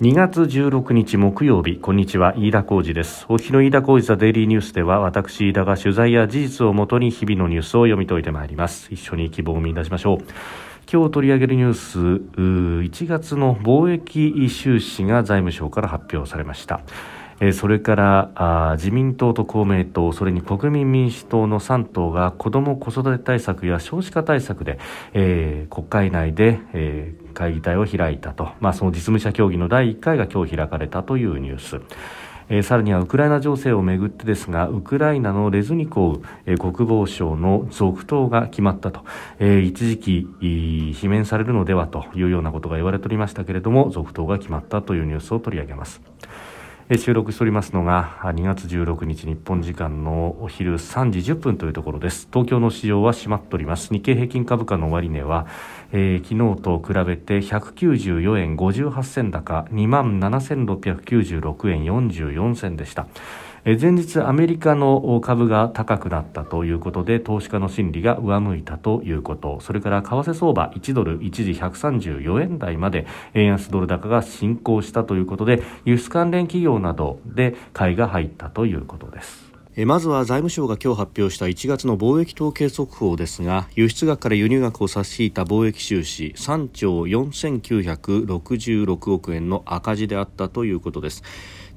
2月16日木曜日こんにちは飯田浩二です。お日の飯田浩二ザデイリーニュースでは私飯田が取材や事実をもとに日々のニュースを読み解いてまいります。一緒に希望を見出しましょう。今日取り上げるニュース1月の貿易収支が財務省から発表されました。それから自民党と公明党それに国民民主党の3党が子ども子育て対策や少子化対策で、えー、国会内で、えー、会議体を開いたと、まあ、その実務者協議の第1回が今日開かれたというニュース。えー、さらにはウクライナ情勢をめぐってですがウクライナのレズニコウ、えー、国防相の続投が決まったと、えー、一時期罷免されるのではというようなことが言われておりましたけれども続投が決まったというニュースを取り上げます。収録しておりますのが2月16日日本時間のお昼3時10分というところです。東京の市場は閉まっております。日経平均株価の終値は、えー、昨日と比べて194円58銭高2万7696円44銭でした。前日アメリカの株が高くなったということで投資家の心理が上向いたということ。それから為替相場1ドル一時134円台まで円安ドル高が進行したということで輸出関連企業などで買いが入ったということです。まずは財務省が今日発表した1月の貿易統計速報ですが輸出額から輸入額を差し引いた貿易収支3兆4966億円の赤字であったということです。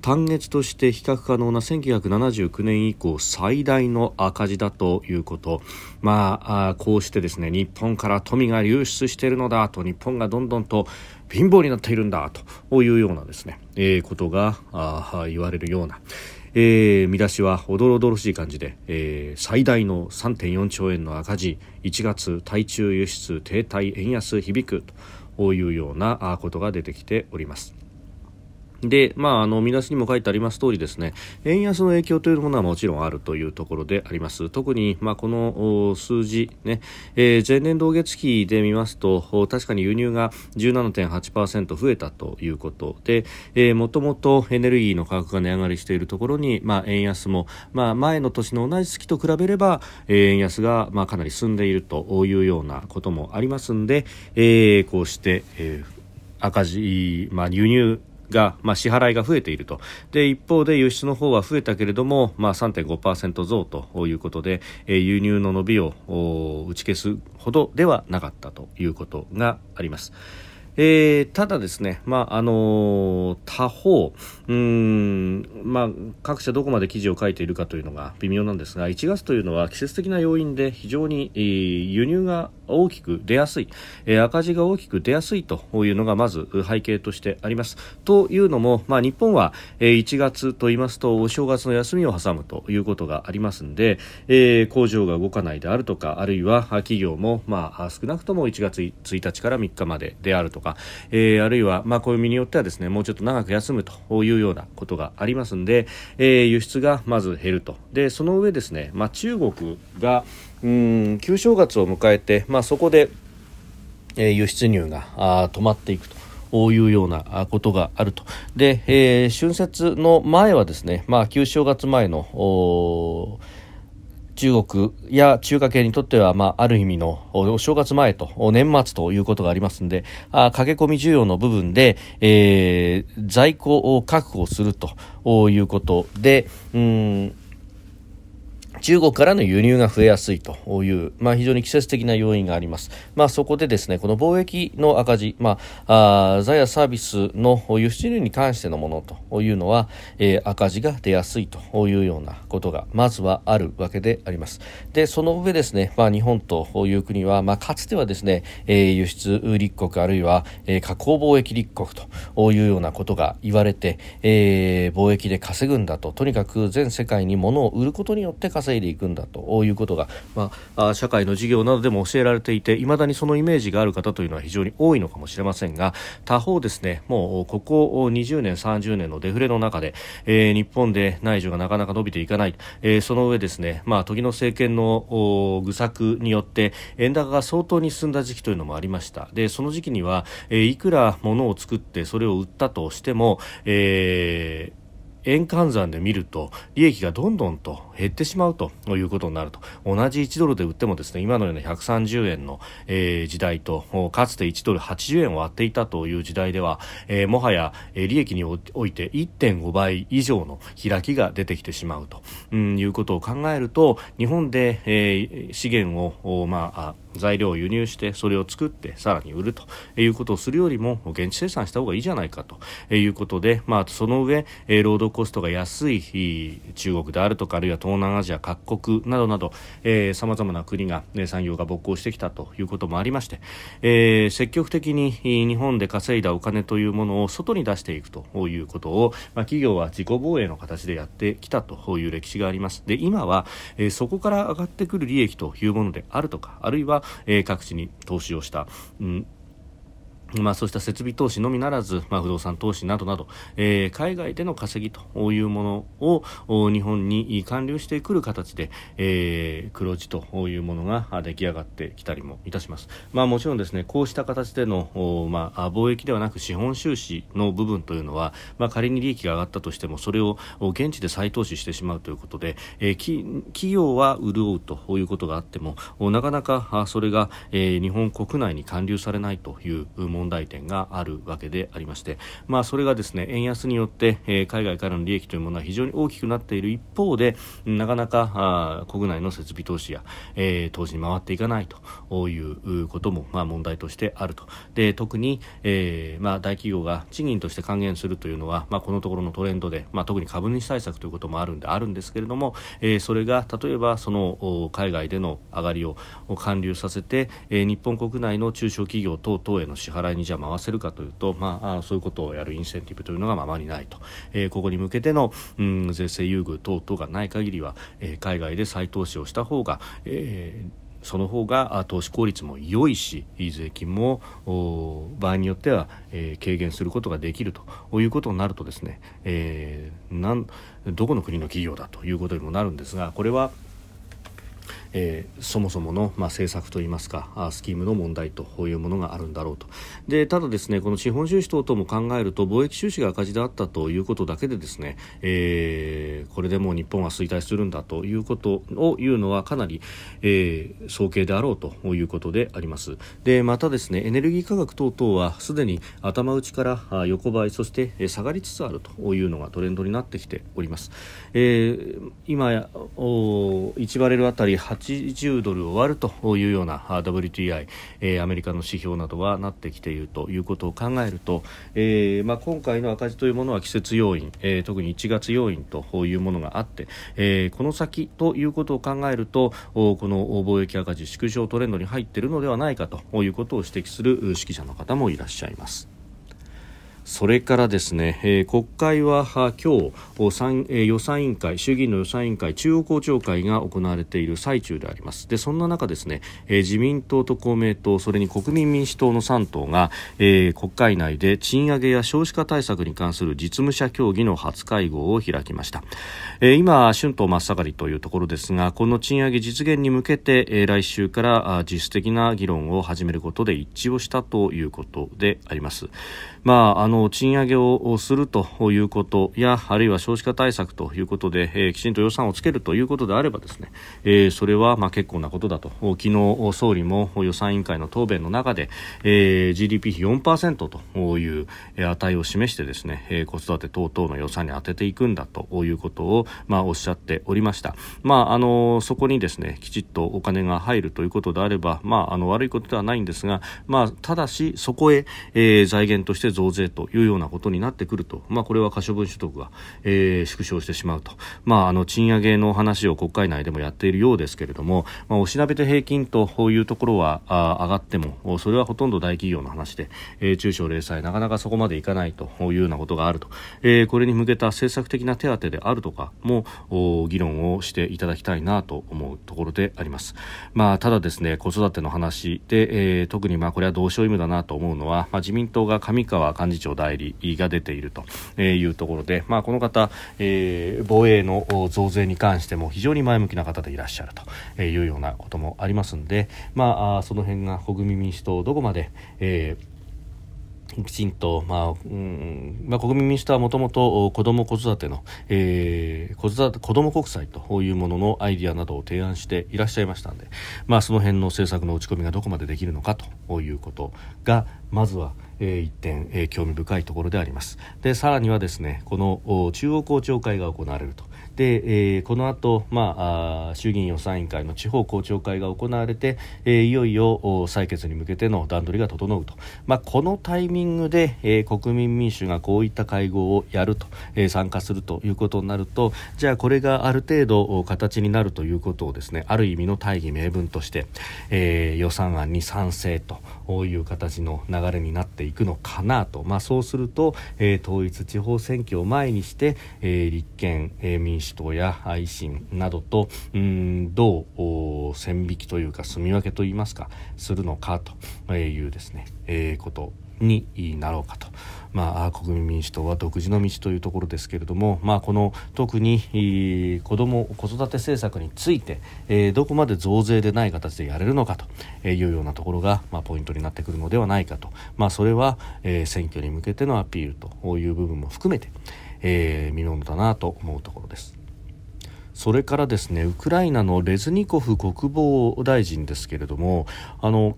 単月として比較可能な1979年以降最大の赤字だということ、まあ、こうしてですね日本から富が流出しているのだと日本がどんどんと貧乏になっているんだというようなですね、えー、ことがあ言われるような。えー、見出しはおどろおどろしい感じで、えー、最大の3.4兆円の赤字1月対中輸出停滞円安響くというようなことが出てきております。で、まあ、あの見出しにも書いてあります通りですね円安の影響というものはもちろんあるというところであります。特に、まあ、この数字ね、えー、前年同月期で見ますと確かに輸入が17.8%増えたということで、えー、もともとエネルギーの価格が値上がりしているところに、まあ、円安も、まあ、前の年の同じ月と比べれば、円安が、まあ、かなり進んでいるというようなこともありますんで、えー、こうして、えー赤字、まあ、輸入が、まあ、支払いが増えているとで一方で輸出の方は増えたけれども、まあ、3.5%増ということで、えー、輸入の伸びを打ち消すほどではなかったということがあります。えー、ただですね、まああのー、他方うん、まあ、各社どこまで記事を書いているかというのが微妙なんですが1月というのは季節的な要因で非常に、えー、輸入が大きく出やすい、え、赤字が大きく出やすいというのがまず背景としてあります。というのも、まあ、日本は、え、1月と言いますとお正月の休みを挟むということがありますので、え、工場が動かないであるとかあるいは企業も、まあ、少なくとも1月1日から3日までであるとか、え、あるいは、まあ、暦によってはですねもうちょっと長く休むというようなことがありますので、え、輸出がまず減るとでその上ですね、まあ、中国がうん旧正月を迎えて、まあ、そこで、えー、輸出入が止まっていくと。いうようなことがあると。で、えー、春節の前はですね、まあ、旧正月前の、中国や中華系にとっては、まあ、ある意味のお正月前と年末ということがありますのであ駆け込み需要の部分で、えー、在庫を確保するということでうん中国からの輸入が増えやすいという、まあ、非常に季節的な要因があります。まあ、そこでですね、この貿易の赤字、まあ、あ財やサービスの輸出入に関してのものというのは、えー、赤字が出やすいというようなことが、まずはあるわけであります。で、その上ですね、まあ、日本という国は、まあ、かつてはですね、えー、輸出立国あるいは、えー、加工貿易立国というようなことが言われて、えー、貿易で稼ぐんだと、とにかく全世界に物を売ることによって稼稼いでいくんだということが、まあ、社会の授業などでも教えられていていまだにそのイメージがある方というのは非常に多いのかもしれませんが他方ですねもうここ20年30年のデフレの中で、えー、日本で内需がなかなか伸びていかない、えー、その上ですね、まあ、時の政権の愚策によって円高が相当に進んだ時期というのもありました。でその時期には、えー、いくら物を作ってそれを売ったとしても、えー円換算で見ると利益がどんどんと減ってしまうということになると。同じ1ドルで売ってもですね今のような130円の、えー、時代とかつて1ドル80円を割っていたという時代では、えー、もはや、えー、利益において1.5倍以上の開きが出てきてしまうと、うん、いうことを考えると日本で、えー、資源を、まあ材料を輸入してそれを作ってさらに売るということをするよりも現地生産した方がいいじゃないかということで、まあ、その上労働コストが安い中国であるとかあるいは東南アジア各国などなどさまざまな国がね産業が勃興してきたということもありまして、えー、積極的に日本で稼いだお金というものを外に出していくということを、まあ、企業は自己防衛の形でやってきたという歴史があります。で今は、えー、そこから上がってくる利益というものであるとかあるいはえー、各地に投資をした、うんまあ、そうした設備投資のみならず、まあ、不動産投資などなど、えー、海外での稼ぎというものを日本に還流してくる形で、えー、黒字というものが出来上がってきたりもいたします、まあ、もちろんですねこうした形での、まあ、貿易ではなく資本収支の部分というのは、まあ、仮に利益が上がったとしてもそれを現地で再投資してしまうということで、えー、企業は潤うということがあってもなかなかそれが、えー、日本国内に還流されないというもの問題点があるわけでありまして、まあ、それがですね円安によって、えー、海外からの利益というものは非常に大きくなっている。一方でなかなかあ国内の設備投資や、えー、投資に回っていかないということも、まあ、問題としてあると。で特に、えーまあ、大企業が賃金として還元するというのは、まあ、このところのトレンドで、まあ、特に株主対策ということもあるんであるんですけれども、えー、それが例えばその海外での上がりを還流させて、えー、日本国内の中小企業等々への支払い払いにじゃ回せるかというと、まあ、そういうことをやるインセンティブというのがままにないと、えー、ここに向けての、うん、税制優遇等々がない限りは、えー、海外で再投資をした方が、えーその方が投資効率も良いし税金も場合によっては、えー、軽減することができるということになるとですね、えー、なんどこの国の企業だということにもなるんですがこれはえー、そもそもの、まあ、政策といいますかスキームの問題というものがあるんだろうと。でただですねこの資本収支等々も考えると貿易収支が赤字であったということだけでですね、えー、これでもう日本は衰退するんだということを言うのはかなり、えー、早計であろうということであります。でまたですねエネルギー価格等々はすでに頭打ちから横ばいそして下がりつつあるというのがトレンドになってきております、えー、今や1バレルあたり80ドルを割るというような WTI、えー、アメリカの指標などがなってきているということを考えると、えーまあ、今回の赤字というものは季節要因、えー、特に1月要因というものがあって、えー、この先ということを考えるとこの貿易赤字縮小トレンドに入っているのではないかということを指摘する指揮者の方もいらっしゃいます。それからですね、えー、国会は今日参、えー、予算委員会衆議院の予算委員会中央公聴会が行われている最中であります。でそんな中ですね、えー、自民党と公明党それに国民民主党の3党が、えー、国会内で賃上げや少子化対策に関する実務者協議の初会合を開きました、えー、今春闘真っ盛りというところですがこの賃上げ実現に向けて、えー、来週から実質的な議論を始めることで一致をしたということであります。まああの賃上げをするということやあるいは少子化対策ということで、えー、きちんと予算をつけるということであればですね、えー、それはまあ結構なことだと昨日総理も予算委員会の答弁の中で、えー、GDP 比4%という値を示してですね、えー、子育て等々の予算に充てていくんだということをまあおっしゃっておりました。まああのそこにですねきちっとお金が入るということであればまああの悪いことではないんですがまあただしそこへ、えー、財源として増税というようなことになってくると、まあ、これは可処分所得が、えー、縮小してしまうと、まあ、あの賃上げの話を国会内でもやっているようですけれども、まあ、お調べて平均というところはあ上がってもそれはほとんど大企業の話で、えー、中小零細なかなかそこまでいかないというようなことがあると、えー、これに向けた政策的な手当であるとかも議論をしていただきたいなと思うところであります。まあ、ただですね子育ての話で、えー、特にまあこれは同床異夢だなと思うのは、まあ、自民党が上川幹事長代理が出ているというところで、まあ、この方、えー、防衛の増税に関しても非常に前向きな方でいらっしゃるというようなこともありますので、まあ、その辺が国民民主党どこまで、えーきちんと、まあうんまあ、国民民主党はもともと子ども子育ての、えー、子育て子ども国債というもののアイディアなどを提案していらっしゃいましたので、まあ、その辺の政策の打ち込みがどこまでできるのかということがまずは、えー、一点、えー、興味深いところであります。でさらにはですねこの中央公聴会が行われると。で、えー、この後、まあ衆議院予算委員会の地方公聴会が行われて、えー、いよいよ採決に向けての段取りが整うと、まあ、このタイミングで、えー、国民民主がこういった会合をやると、えー、参加するということになるとじゃあこれがある程度形になるということをですねある意味の大義名分として、えー、予算案に賛成という形の流れになっていくのかなと、まあ、そうすると、えー、統一地方選挙を前にして、えー、立憲、えー、民主党や維新などとうんどう線引きというか住み分けといいますかするのかというですね、えー、ことになろうかと、まあ、国民民主党は独自の道というところですけれども、まあ、この特に子ども子育て政策について、えー、どこまで増税でない形でやれるのかというようなところが、まあ、ポイントになってくるのではないかと、まあ、それは、えー、選挙に向けてのアピールという部分も含めて、えー、見ものだなと思うところです。それからですねウクライナのレズニコフ国防大臣ですけれどもあの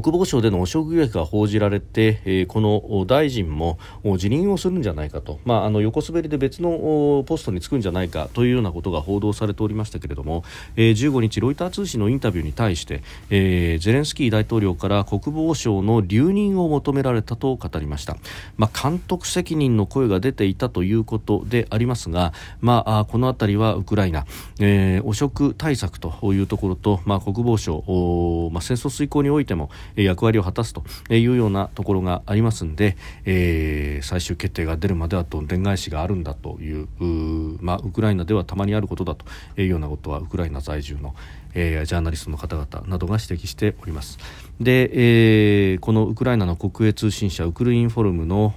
国防省での汚職疑惑が報じられて、えー、この大臣も辞任をするんじゃないかと、まあ、あの横滑りで別のポストに就くんじゃないかというようなことが報道されておりましたけれども、えー、15日ロイター通信のインタビューに対して、えー、ゼレンスキー大統領から国防省の留任を求められたと語りました、まあ、監督責任の声が出ていたということでありますが、まあ、この辺りはウクライナ、えー、汚職対策というところと、まあ、国防省、まあ、戦争遂行においても役割を果たすというようなところがありますので、えー、最終決定が出るまではどんでん返しがあるんだというまあ、ウクライナではたまにあることだというようなことはウクライナ在住の、えー、ジャーナリストの方々などが指摘しております。で、えー、このウクライナの国営通信社ウクルインフォルムの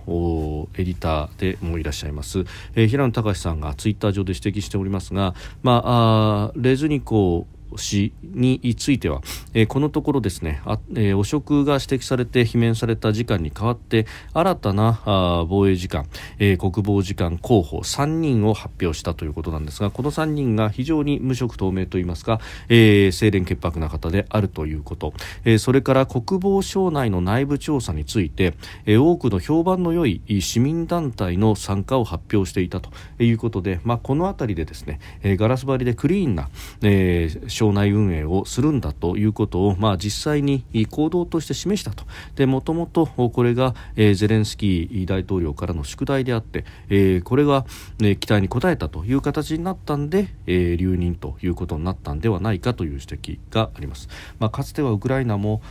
エディターでもいらっしゃいます、えー、平野隆さんがツイッター上で指摘しておりますが、まあ、あレズニコ氏については、えー、このところですねあ、えー、汚職が指摘されて罷免された時間に代わって新たなあ防衛次官、えー、国防次官候補3人を発表したということなんですがこの3人が非常に無色透明といいますか、えー、清廉潔白な方であるということ、えー、それから国防省内の内部調査について、えー、多くの評判の良い市民団体の参加を発表していたということで、まあ、この辺りでですね、えー、ガラス張りでクリーンな、えー、省内運営をするんだということを、まあ、実際に行動として示したと。でもともとこれが、えー、ゼレンスキー大統領からの宿題であって、えー、これが、ね、期待に応えたという形になったんで、えー、留任ということになったんではないかという指摘があります、まあ、かつてはウクライナも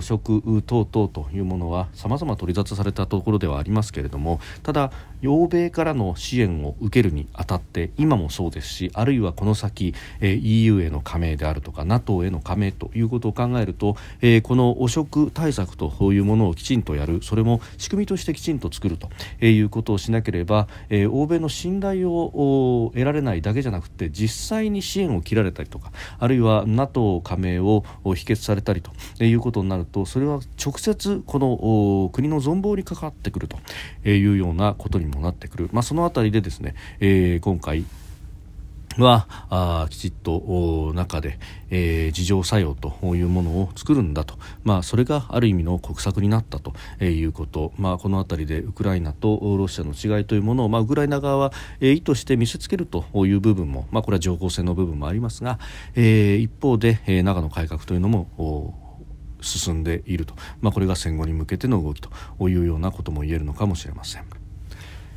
食等々というものはさまざま取り沙汰されたところではありますけれどもただ欧米からの支援を受けるにあたって今もそうですしあるいはこの先、えー、EU への加盟であるとか NATO への加盟ということを考えると、えー、この汚職対策というものをきちんとやる。それも仕組みとしてきちんと作るということをしなければ、えー、欧米の信頼を得られないだけじゃなくて実際に支援を切られたりとかあるいは NATO 加盟を否決されたりということになるとそれは直接この国の存亡にかかってくるというようなことにもなってくる、まあ、そのあたりでですね、えー、今回はあきちっと中で、えー、自浄作用というものを作るんだと、まあ、それがある意味の国策になったということ、まあ、この辺りでウクライナとロシアの違いというものを、まあ、ウクライナ側は、えー、意図して見せつけるという部分も、まあ、これは情報戦の部分もありますが、えー、一方で、えー、長野改革というのも進んでいると、まあ、これが戦後に向けての動きというようなことも言えるのかもしれません。